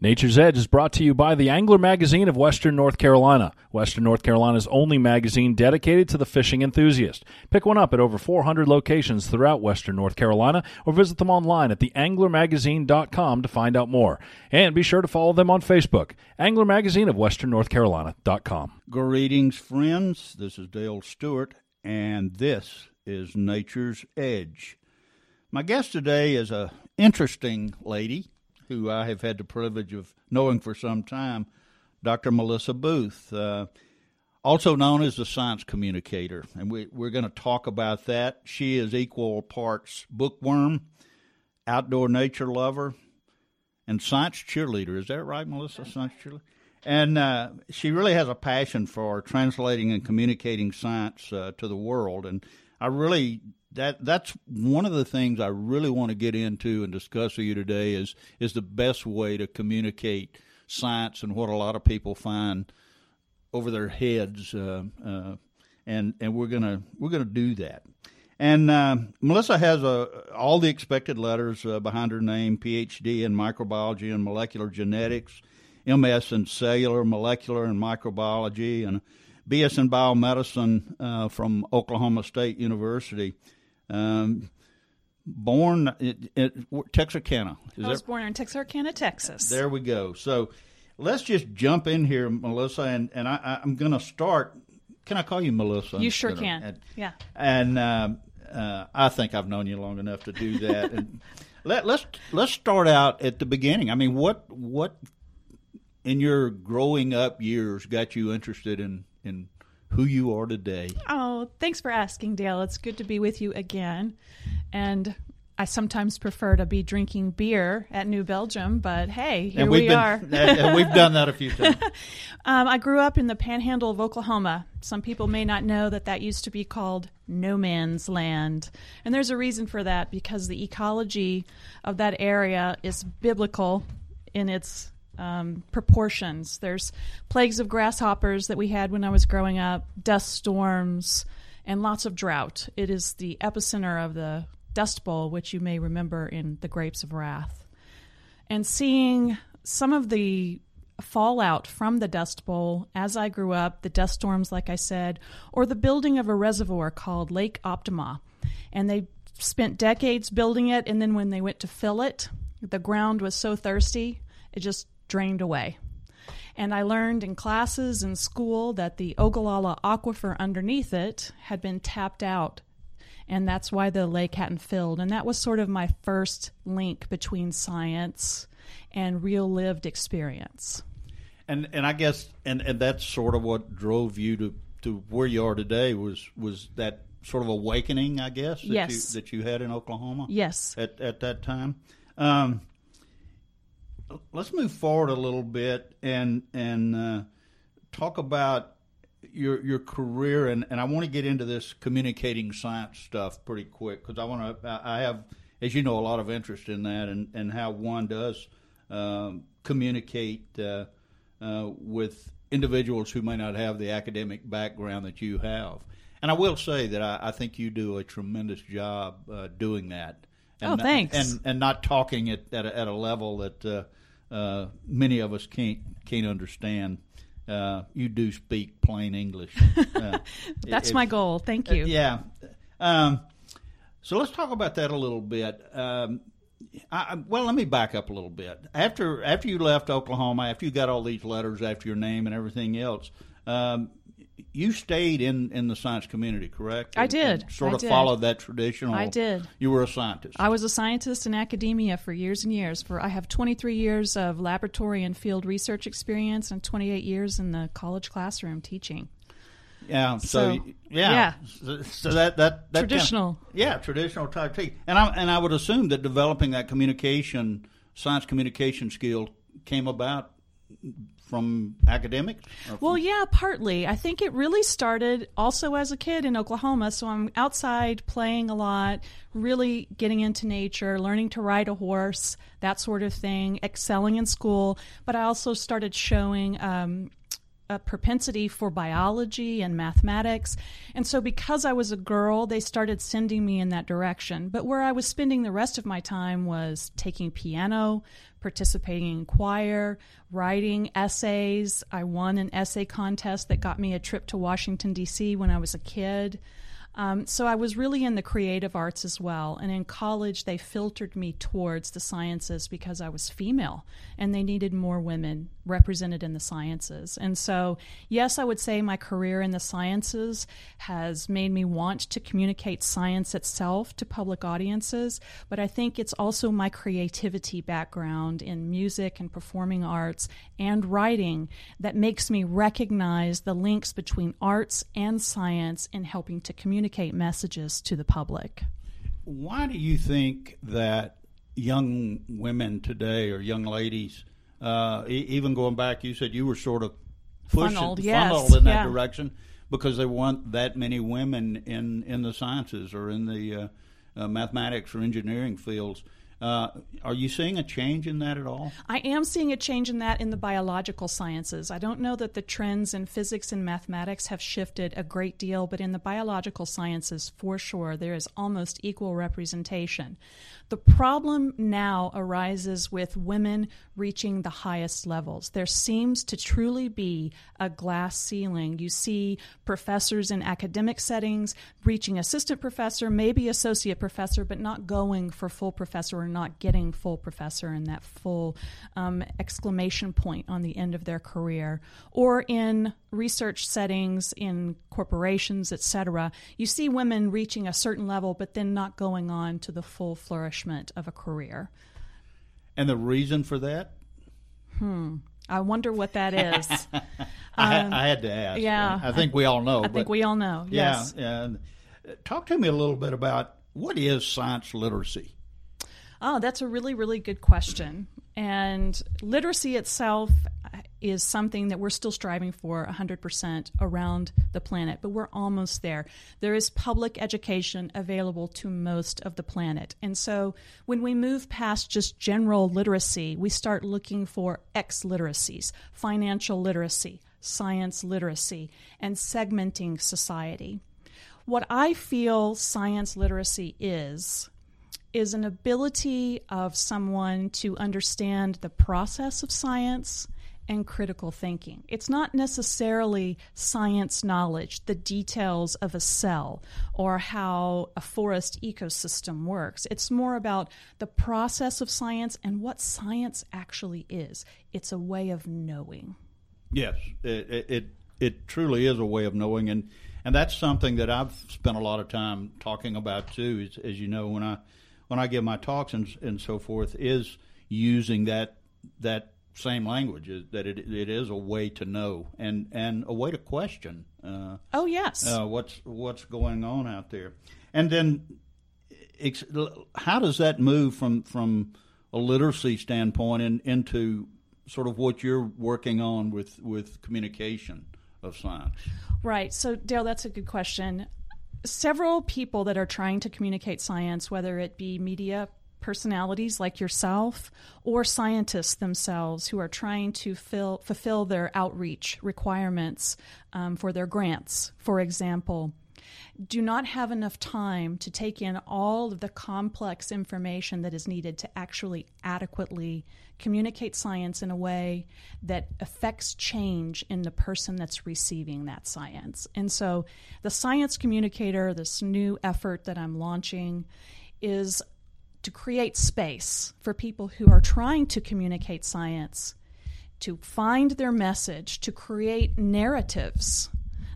Nature's Edge is brought to you by the Angler Magazine of Western North Carolina, Western North Carolina's only magazine dedicated to the fishing enthusiast. Pick one up at over 400 locations throughout Western North Carolina or visit them online at theanglermagazine.com to find out more. And be sure to follow them on Facebook, Angler Magazine of Western North Carolina.com. Greetings, friends. This is Dale Stewart, and this is Nature's Edge. My guest today is a interesting lady who I have had the privilege of knowing for some time, Dr. Melissa Booth, uh, also known as the science communicator. And we, we're going to talk about that. She is equal parts bookworm, outdoor nature lover, and science cheerleader. Is that right, Melissa? Science cheerleader? And uh, she really has a passion for translating and communicating science uh, to the world. And I really that that's one of the things I really want to get into and discuss with you today is is the best way to communicate science and what a lot of people find over their heads, uh, uh, and and we're gonna we're gonna do that. And uh, Melissa has a, all the expected letters uh, behind her name: PhD in microbiology and molecular genetics, MS in cellular, molecular, and microbiology, and BS in biomedicine uh, from Oklahoma State University. Um, born at, Texarkana. Is I was that, born in Texarkana, Texas. There we go. So let's just jump in here, Melissa, and, and I, am going to start. Can I call you Melissa? You sure can. And, yeah. And uh, uh, I think I've known you long enough to do that. and let, let's let's start out at the beginning. I mean, what what in your growing up years got you interested in in who you are today. Oh, thanks for asking, Dale. It's good to be with you again. And I sometimes prefer to be drinking beer at New Belgium, but hey, here we been, are. we've done that a few times. um, I grew up in the panhandle of Oklahoma. Some people may not know that that used to be called no man's land. And there's a reason for that because the ecology of that area is biblical in its um, proportions. There's plagues of grasshoppers that we had when I was growing up, dust storms, and lots of drought. It is the epicenter of the Dust Bowl, which you may remember in The Grapes of Wrath. And seeing some of the fallout from the Dust Bowl as I grew up, the dust storms, like I said, or the building of a reservoir called Lake Optima. And they spent decades building it, and then when they went to fill it, the ground was so thirsty, it just drained away. And I learned in classes in school that the Ogallala aquifer underneath it had been tapped out. And that's why the lake hadn't filled. And that was sort of my first link between science and real lived experience. And and I guess and, and that's sort of what drove you to, to where you are today was was that sort of awakening, I guess, that yes. you that you had in Oklahoma? Yes. At at that time. Um, let's move forward a little bit and and uh, talk about your your career and, and I want to get into this communicating science stuff pretty quick because I want to I have as you know a lot of interest in that and, and how one does um, communicate uh, uh, with individuals who may not have the academic background that you have. And I will say that I, I think you do a tremendous job uh, doing that. And, oh, thanks. And and not talking at at a, at a level that uh, uh, many of us can't can't understand. Uh, you do speak plain English. Uh, That's my goal. Thank you. yeah. Um, so let's talk about that a little bit. Um, I, well, let me back up a little bit. After after you left Oklahoma, after you got all these letters after your name and everything else, um, you stayed in, in the science community, correct? I did. And sort I of did. followed that tradition. I did. You were a scientist. I was a scientist in academia for years and years. For I have 23 years of laboratory and field research experience and 28 years in the college classroom teaching. Yeah. So, So, yeah. yeah. So, so that that, that Traditional. Kind of, yeah, traditional type thing. And I and I would assume that developing that communication, science communication skill, came about from academic? or Well, yeah, partly. I think it really started also as a kid in Oklahoma. So I'm outside playing a lot, really getting into nature, learning to ride a horse, that sort of thing, excelling in school. But I also started showing um, a propensity for biology and mathematics. And so, because I was a girl, they started sending me in that direction. But where I was spending the rest of my time was taking piano, participating in choir, writing essays. I won an essay contest that got me a trip to Washington, D.C. when I was a kid. Um, so I was really in the creative arts as well. And in college, they filtered me towards the sciences because I was female and they needed more women represented in the sciences. And so, yes, I would say my career in the sciences has made me want to communicate science itself to public audiences. But I think it's also my creativity background in music and performing arts and writing that makes me recognize the links between arts and science in helping to communicate communicate messages to the public. Why do you think that young women today or young ladies, uh, e- even going back, you said you were sort of pushing, funneled, yes. funneled in that yeah. direction because there weren't that many women in, in the sciences or in the uh, uh, mathematics or engineering fields. Uh, are you seeing a change in that at all? I am seeing a change in that in the biological sciences. I don't know that the trends in physics and mathematics have shifted a great deal, but in the biological sciences, for sure, there is almost equal representation. The problem now arises with women reaching the highest levels. There seems to truly be a glass ceiling. You see professors in academic settings reaching assistant professor, maybe associate professor, but not going for full professor or not getting full professor and that full um, exclamation point on the end of their career. Or in research settings, in corporations, etc., you see women reaching a certain level, but then not going on to the full flourishment of a career. And the reason for that? Hmm. I wonder what that is. I, um, I, had to ask. Yeah. I think we all know. I think we all know. Yeah. Yes. Yeah. Talk to me a little bit about what is science literacy? Oh, that's a really, really good question. And literacy itself is something that we're still striving for 100% around the planet, but we're almost there. There is public education available to most of the planet. And so when we move past just general literacy, we start looking for X literacies, financial literacy, science literacy, and segmenting society. What I feel science literacy is, is an ability of someone to understand the process of science and critical thinking. It's not necessarily science knowledge, the details of a cell or how a forest ecosystem works. It's more about the process of science and what science actually is. It's a way of knowing. Yes, it it, it truly is a way of knowing, and and that's something that I've spent a lot of time talking about too. As, as you know, when I when I give my talks and and so forth, is using that that same language that it it is a way to know and and a way to question. Uh, oh yes, uh, what's what's going on out there, and then ex- how does that move from from a literacy standpoint in, into sort of what you're working on with with communication of science? Right. So Dale, that's a good question several people that are trying to communicate science, whether it be media personalities like yourself or scientists themselves who are trying to fill, fulfill their outreach requirements um, for their grants, for example do not have enough time to take in all of the complex information that is needed to actually adequately communicate science in a way that affects change in the person that's receiving that science. And so, the science communicator, this new effort that I'm launching, is to create space for people who are trying to communicate science to find their message, to create narratives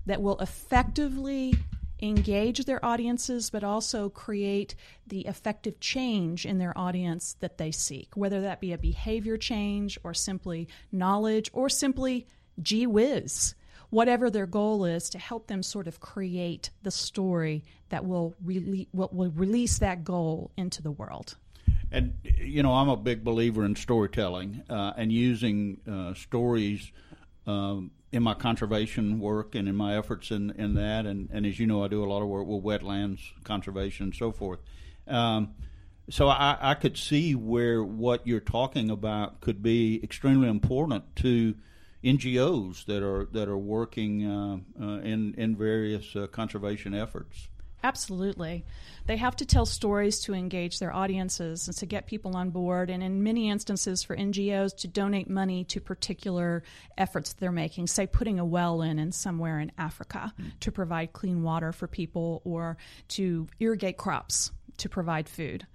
that will effectively engage their audiences, but also create the effective change in their audience that they seek, whether that be a behavior change or simply knowledge or simply gee whiz. Whatever their goal is, to help them sort of create the story that will, rele- will release that goal into the world. And, you know, I'm a big believer in storytelling uh, and using uh, stories um, in my conservation work and in my efforts in, in that, and, and as you know, I do a lot of work with wetlands conservation and so forth. Um, so I, I could see where what you're talking about could be extremely important to NGOs that are that are working uh, uh, in in various uh, conservation efforts. Absolutely. They have to tell stories to engage their audiences and to get people on board, and in many instances, for NGOs to donate money to particular efforts they're making, say putting a well in in somewhere in Africa mm. to provide clean water for people or to irrigate crops to provide food.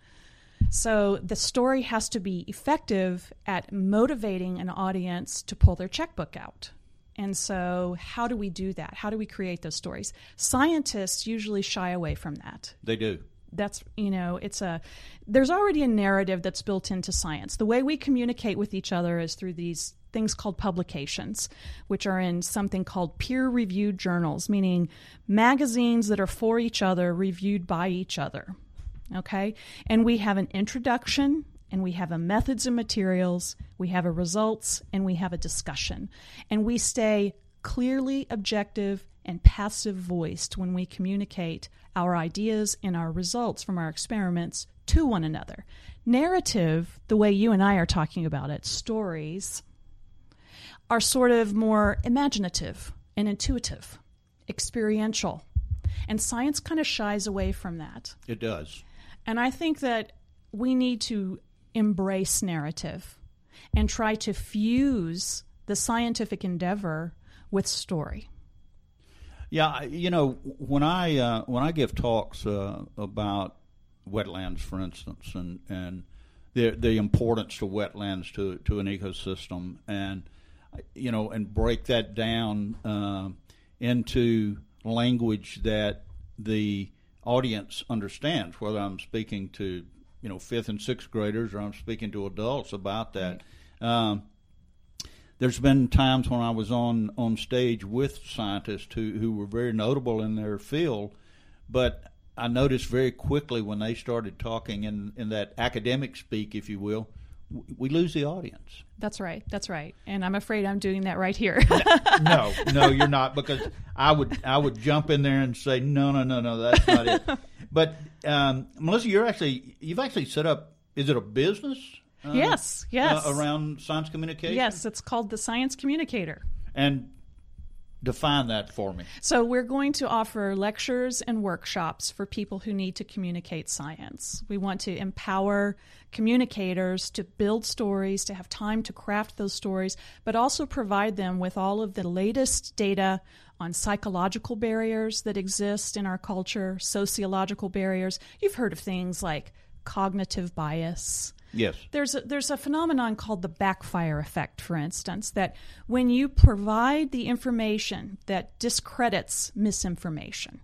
So the story has to be effective at motivating an audience to pull their checkbook out. And so, how do we do that? How do we create those stories? Scientists usually shy away from that. They do. That's, you know, it's a, there's already a narrative that's built into science. The way we communicate with each other is through these things called publications, which are in something called peer reviewed journals, meaning magazines that are for each other, reviewed by each other. Okay? And we have an introduction and we have a methods and materials, we have a results, and we have a discussion. And we stay clearly objective and passive voiced when we communicate our ideas and our results from our experiments to one another. Narrative, the way you and I are talking about it, stories, are sort of more imaginative and intuitive, experiential. And science kind of shies away from that. It does. And I think that we need to embrace narrative and try to fuse the scientific endeavor with story. Yeah, you know, when I uh, when I give talks uh, about wetlands, for instance, and and the the importance to wetlands to to an ecosystem, and you know, and break that down uh, into language that the audience understands, whether I'm speaking to you know fifth and sixth graders or I'm speaking to adults about that. Um, there's been times when I was on on stage with scientists who who were very notable in their field, but I noticed very quickly when they started talking in in that academic speak, if you will, we lose the audience. That's right. That's right. And I'm afraid I'm doing that right here. no, no, you're not because I would I would jump in there and say no, no, no, no, that's not it. But um, Melissa, you're actually you've actually set up. Is it a business? Uh, yes, yes. Uh, around science communication. Yes, it's called the Science Communicator. And define that for me. So, we're going to offer lectures and workshops for people who need to communicate science. We want to empower communicators to build stories, to have time to craft those stories, but also provide them with all of the latest data on psychological barriers that exist in our culture, sociological barriers. You've heard of things like cognitive bias. Yes. There's a, there's a phenomenon called the backfire effect, for instance, that when you provide the information that discredits misinformation,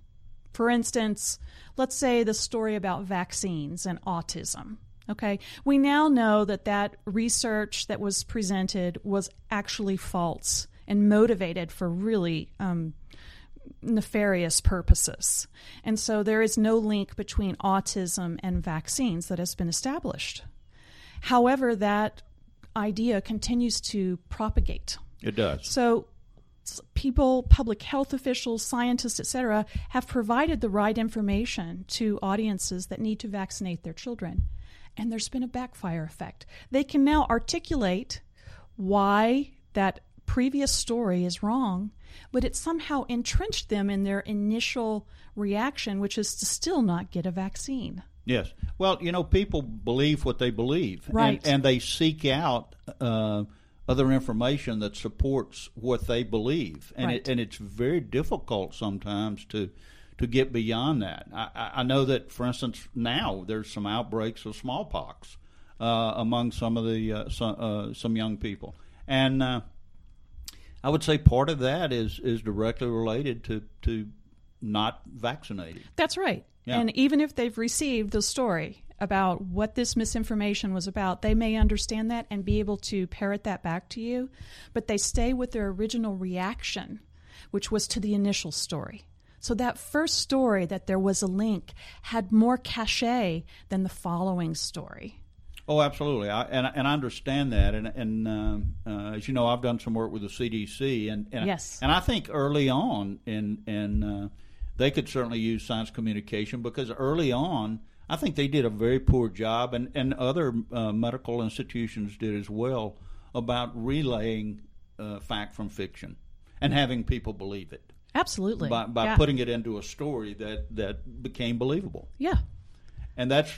for instance, let's say the story about vaccines and autism. Okay, we now know that that research that was presented was actually false and motivated for really um, nefarious purposes. And so there is no link between autism and vaccines that has been established. However, that idea continues to propagate. It does. So people, public health officials, scientists, etc., have provided the right information to audiences that need to vaccinate their children. And there's been a backfire effect. They can now articulate why that previous story is wrong, but it somehow entrenched them in their initial reaction, which is to still not get a vaccine. Yes. Well, you know, people believe what they believe, right. and, and they seek out uh, other information that supports what they believe, and right. it, and it's very difficult sometimes to to get beyond that. I, I know that, for instance, now there's some outbreaks of smallpox uh, among some of the uh, some, uh, some young people, and uh, I would say part of that is is directly related to to not vaccinated. That's right. Yeah. And even if they've received the story about what this misinformation was about, they may understand that and be able to parrot that back to you, but they stay with their original reaction, which was to the initial story. So that first story that there was a link had more cachet than the following story. Oh, absolutely, I, and and I understand that, and and um, uh, as you know, I've done some work with the CDC, and, and yes, and I think early on in in uh, they could certainly use science communication because early on, I think they did a very poor job, and, and other uh, medical institutions did as well, about relaying uh, fact from fiction and having people believe it Absolutely. by, by yeah. putting it into a story that, that became believable. Yeah. And that's,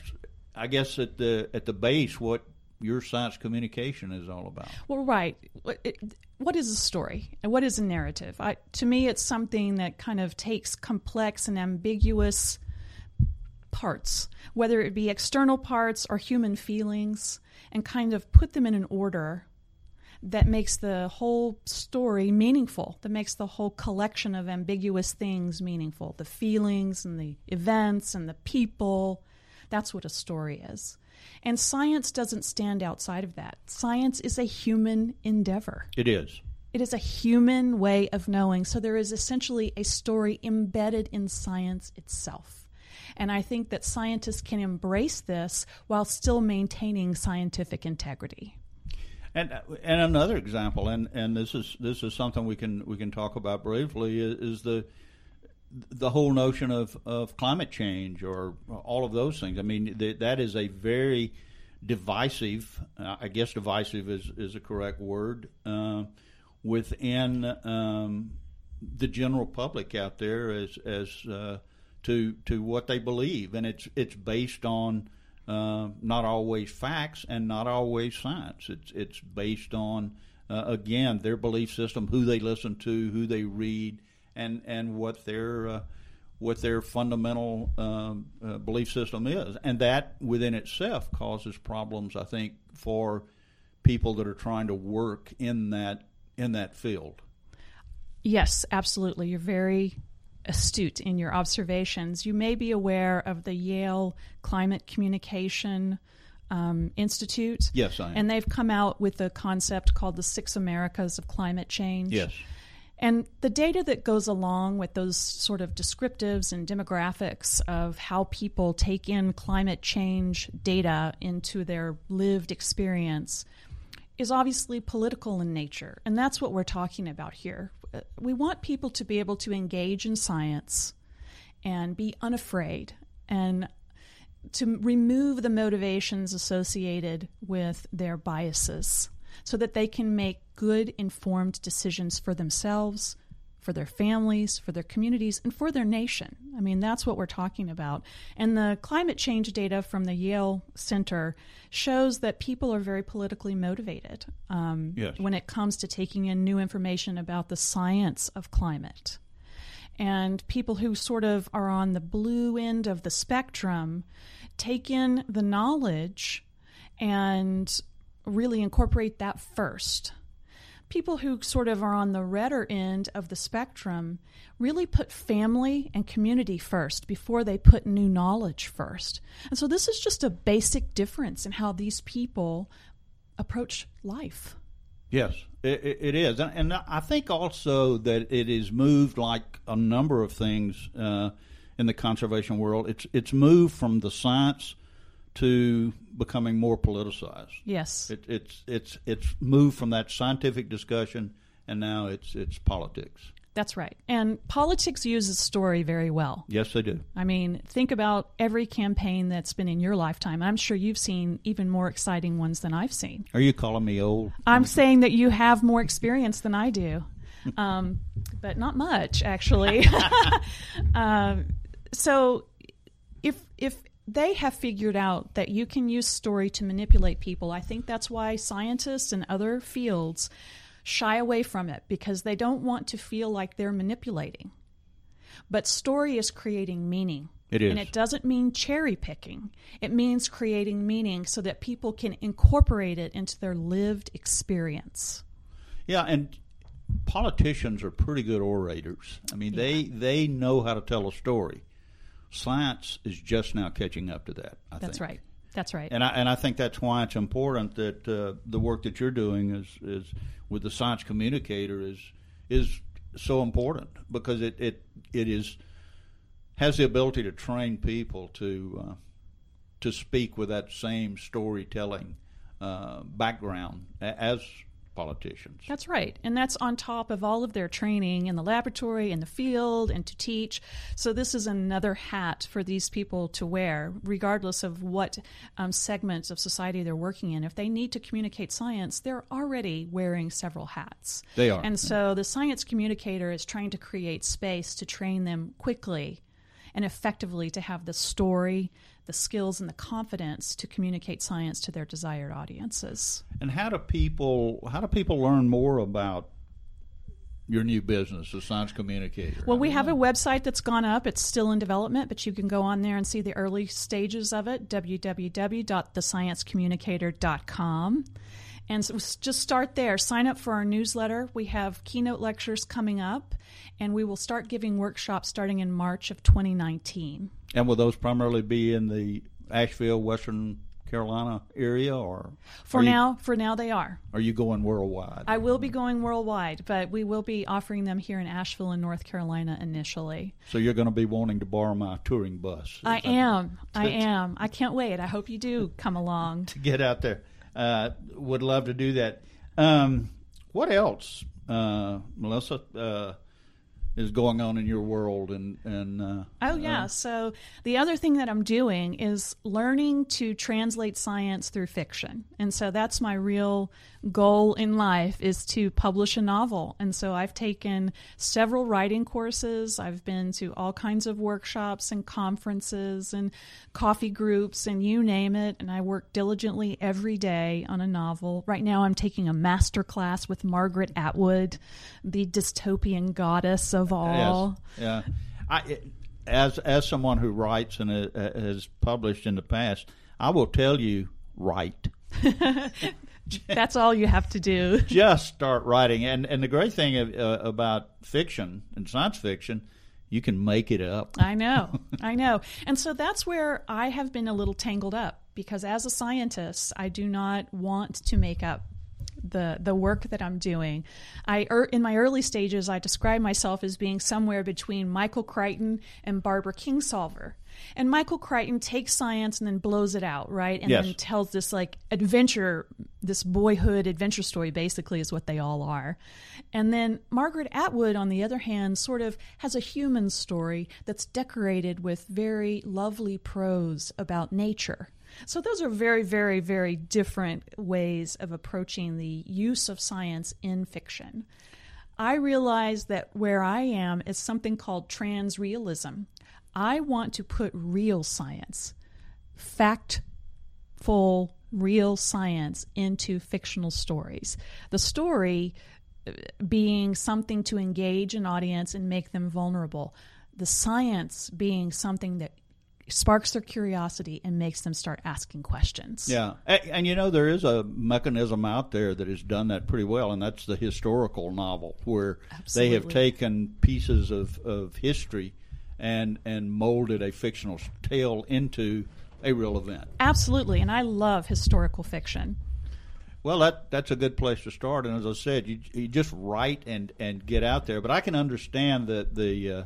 I guess, at the at the base what your science communication is all about. Well, right. It, what is a story and what is a narrative? I, to me, it's something that kind of takes complex and ambiguous parts, whether it be external parts or human feelings, and kind of put them in an order that makes the whole story meaningful, that makes the whole collection of ambiguous things meaningful the feelings and the events and the people. That's what a story is. And science doesn't stand outside of that. Science is a human endeavor. It is. It is a human way of knowing. So there is essentially a story embedded in science itself. And I think that scientists can embrace this while still maintaining scientific integrity. And and another example, and, and this is this is something we can we can talk about briefly is, is the the whole notion of, of climate change or all of those things. I mean, th- that is a very divisive. Uh, I guess divisive is, is a correct word uh, within um, the general public out there as as uh, to to what they believe, and it's it's based on uh, not always facts and not always science. It's it's based on uh, again their belief system, who they listen to, who they read, and and what their uh, what their fundamental um, uh, belief system is, and that within itself causes problems. I think for people that are trying to work in that in that field. Yes, absolutely. You're very astute in your observations. You may be aware of the Yale Climate Communication um, Institute. Yes, I am. And they've come out with a concept called the Six Americas of Climate Change. Yes. And the data that goes along with those sort of descriptives and demographics of how people take in climate change data into their lived experience is obviously political in nature. And that's what we're talking about here. We want people to be able to engage in science and be unafraid and to remove the motivations associated with their biases so that they can make good, informed decisions for themselves, for their families, for their communities, and for their nation. I mean, that's what we're talking about. And the climate change data from the Yale Center shows that people are very politically motivated um, Yes. when it comes to taking in new information about the science of climate. And people who sort of are on the blue end of the spectrum take in the knowledge and really incorporate that first. People who sort of are on the redder end of the spectrum really put family and community first before they put new knowledge first. And so this is just a basic difference in how these people approach life. Yes, it, it is, and, and I think also that it is moved like a number of things uh, in the conservation world. It's it's moved from the science to becoming more politicized. Yes. It, it's it's it's moved from that scientific discussion, and now it's it's politics. That's right. And politics uses story very well. Yes, they do. I mean, think about every campaign that's been in your lifetime. I'm sure you've seen even more exciting ones than I've seen. Are you calling me old? I'm saying that you have more experience than I do, um, but not much, actually. um, so, if if they have figured out that you can use story to manipulate people, I think that's why scientists and other fields shy away from it because they don't want to feel like they're manipulating. But story is creating meaning. It is. And it doesn't mean cherry picking. It means creating meaning so that people can incorporate it into their lived experience. Yeah, and politicians are pretty good orators. I mean, they they know how to tell a story. Science is just now catching up to that. I That's think. right. That's right. And I and I think that's why it's important that uh, the work that you're doing is is with the science communicator is is so important because it it, it is has the ability to train people to uh, to speak with that same storytelling uh, background as politicians. That's right. And that's on top of all of their training in the laboratory, in the field, and to teach. So, this is another hat for these people to wear, regardless of what um, segments of society they're working in. If they need to communicate science, they're already wearing several hats. They are. And so, the science communicator is trying to create space to train them quickly and effectively to have the story, the skills, and the confidence to communicate science to their desired audiences. And how do people how do people learn more about your new business, the Science Communicator? Well, we have a website that's gone up. It's still in development, but you can go on there and see the early stages of it www.thesciencecommunicator.com. And so just start there. Sign up for our newsletter. We have keynote lectures coming up, and we will start giving workshops starting in March of 2019. And will those primarily be in the Asheville, Western Carolina area, or for now, you, for now they are. Are you going worldwide? I will be going worldwide, but we will be offering them here in Asheville and North Carolina initially. So you're going to be wanting to borrow my touring bus? I am. I am. I can't wait. I hope you do come along to get out there. Uh, would love to do that. Um, what else, uh, Melissa? Uh, is going on in your world and and uh, oh yeah. Uh, so the other thing that i'm doing is learning to translate science through fiction. And so that's my real goal in life is to publish a novel and so i've taken several writing courses i've been to all kinds of workshops and conferences and coffee groups and you name it and i work diligently every day on a novel right now i'm taking a master class with margaret atwood the dystopian goddess of all. Yes. Yeah. I, as as someone who writes and uh, has published in the past, I will tell you, write. That's all you have to do. Just start writing, and and the great thing uh, about fiction and science fiction, you can make it up. I know, I know, and so that's where I have been a little tangled up because as a scientist, I do not want to make up the the work that I'm doing. I er, in my early stages, I describe myself as being somewhere between Michael Crichton and Barbara Kingsolver. And Michael Crichton takes science and then blows it out, right? And yes. then tells this like adventure, this boyhood adventure story, basically, is what they all are. And then Margaret Atwood, on the other hand, sort of has a human story that's decorated with very lovely prose about nature. So, those are very, very, very different ways of approaching the use of science in fiction. I realize that where I am is something called transrealism. I want to put real science, factful, real science into fictional stories. The story uh, being something to engage an audience and make them vulnerable. The science being something that sparks their curiosity and makes them start asking questions. Yeah, and, and, you know there is a mechanism out there that has done that pretty well, and that's the historical novel, where Absolutely. they have taken pieces of, of history and and molded a fictional tale into a real event. Absolutely, and I love historical fiction. Well, that that's a good place to start, and as I said, you, you just write and, and get out there. But I can understand that the uh,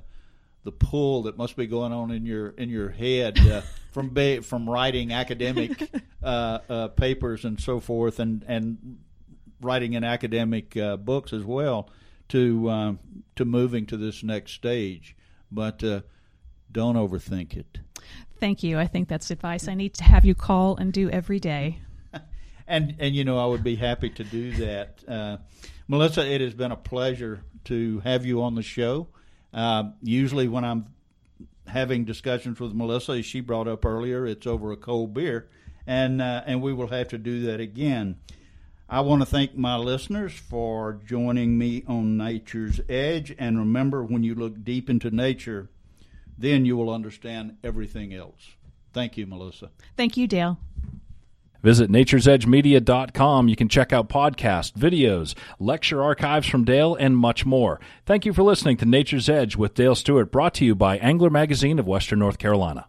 the pull that must be going on in your in your head uh, from ba- from writing academic uh, uh, papers and so forth, and and writing in academic uh, books as well to um, to moving to this next stage. But uh, don't overthink it. Thank you. I think that's advice I need to have you call and do every day. and and you know I would be happy to do that. Uh, Melissa, it has been a pleasure to have you on the show. Uh, usually, when I'm having discussions with Melissa, as she brought up earlier, it's over a cold beer, and uh, and we will have to do that again. I want to thank my listeners for joining me on Nature's Edge, and remember, when you look deep into nature, then you will understand everything else. Thank you, Melissa. Thank you, Dale. Visit naturesedgemedia.com. You can check out podcasts, videos, lecture archives from Dale, and much more. Thank you for listening to Nature's Edge with Dale Stewart, brought to you by Angler Magazine of Western North Carolina.